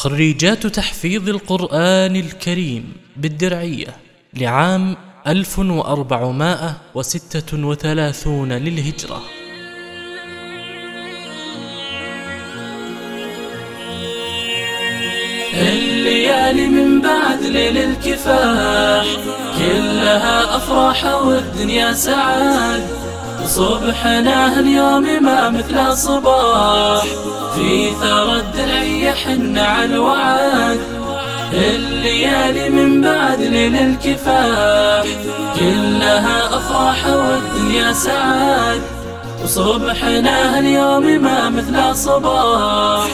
خريجات تحفيظ القرآن الكريم بالدرعية لعام 1436 للهجرة. الليالي من بعد ليل الكفاح كلها أفراح والدنيا سعاد. صبحنا اليوم ما مثل صباح. في ثرى الدرعية حنا على الوعد. الليالي من بعد ليل الكفاح. كلها أفراح والدنيا سعاد. وصبحنا اليوم ما مثل صباح.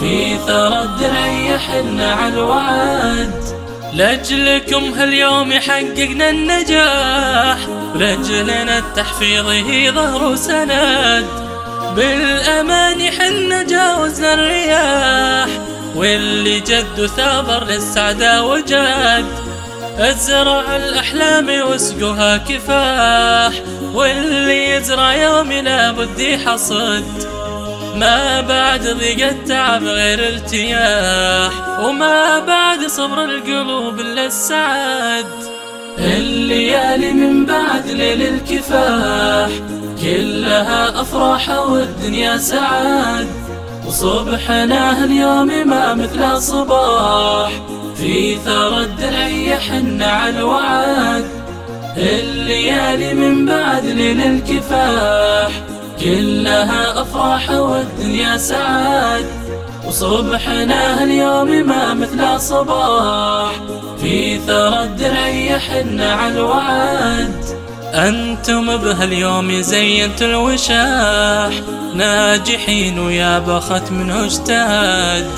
في ثرى الدرعية حنا على الوعد. لأجلكم هاليوم حققنا النجاح. لأجلنا التحفيظ هي ظهر وسند. بالأمان حنا جاوزنا الرياح. واللي جد ثابر للسعداء وجد أزرع الأحلام واسقها كفاح. واللي يزرع يوم لابد يحصد. ما بعد ضيق التعب غير ارتياح وما بعد صبر القلوب إلا السعد. الليالي من بعد ليل الكفاح كلها أفراح والدنيا سعاد وصبحنا اليوم ما مثل صباح في ثرى الدرعية حنا على الوعد. الليالي من بعد ليل الكفاح كلها أفراح والدنيا سعاد وصبحنا اليوم ما مثل صباح. في ثرى الدرعية حنا على الوعد. أنتم بهاليوم زينتوا الوشاح. ناجحين ويا بخت منه اجتهد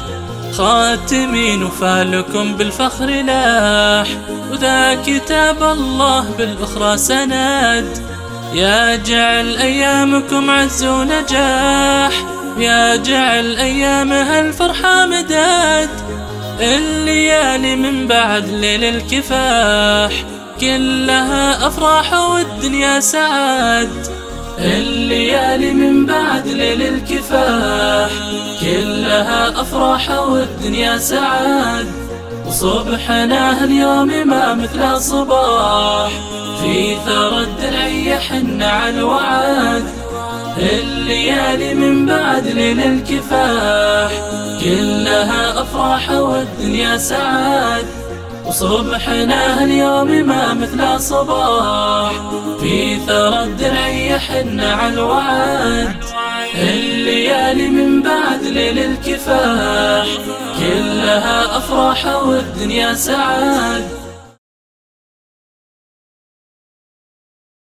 خاتمين وفالكم بالفخر لاح. وذا كتاب الله بالأخرى سند. يا جعل أيامكم عز ونجاح. يا جعل أيامها الفرحة مداد. الليالي من بعد ليل الكفاح. كلها أفراح والدنيا سعاد. الليالي من بعد ليل الكفاح. كلها أفراح والدنيا سعاد. وصبحنا اليوم ما مثل صباح. في ثرى الدرعية حنا على الوعد. الليالي من بعد ليل الكفاح. كلها أفراح والدنيا سعاد. وصبحنا اليوم ما مثل صباح. في ثرى الدرعية حنا على الوعد. الليالي من بعد ليل الكفاح كلها أفراح والدنيا سعاد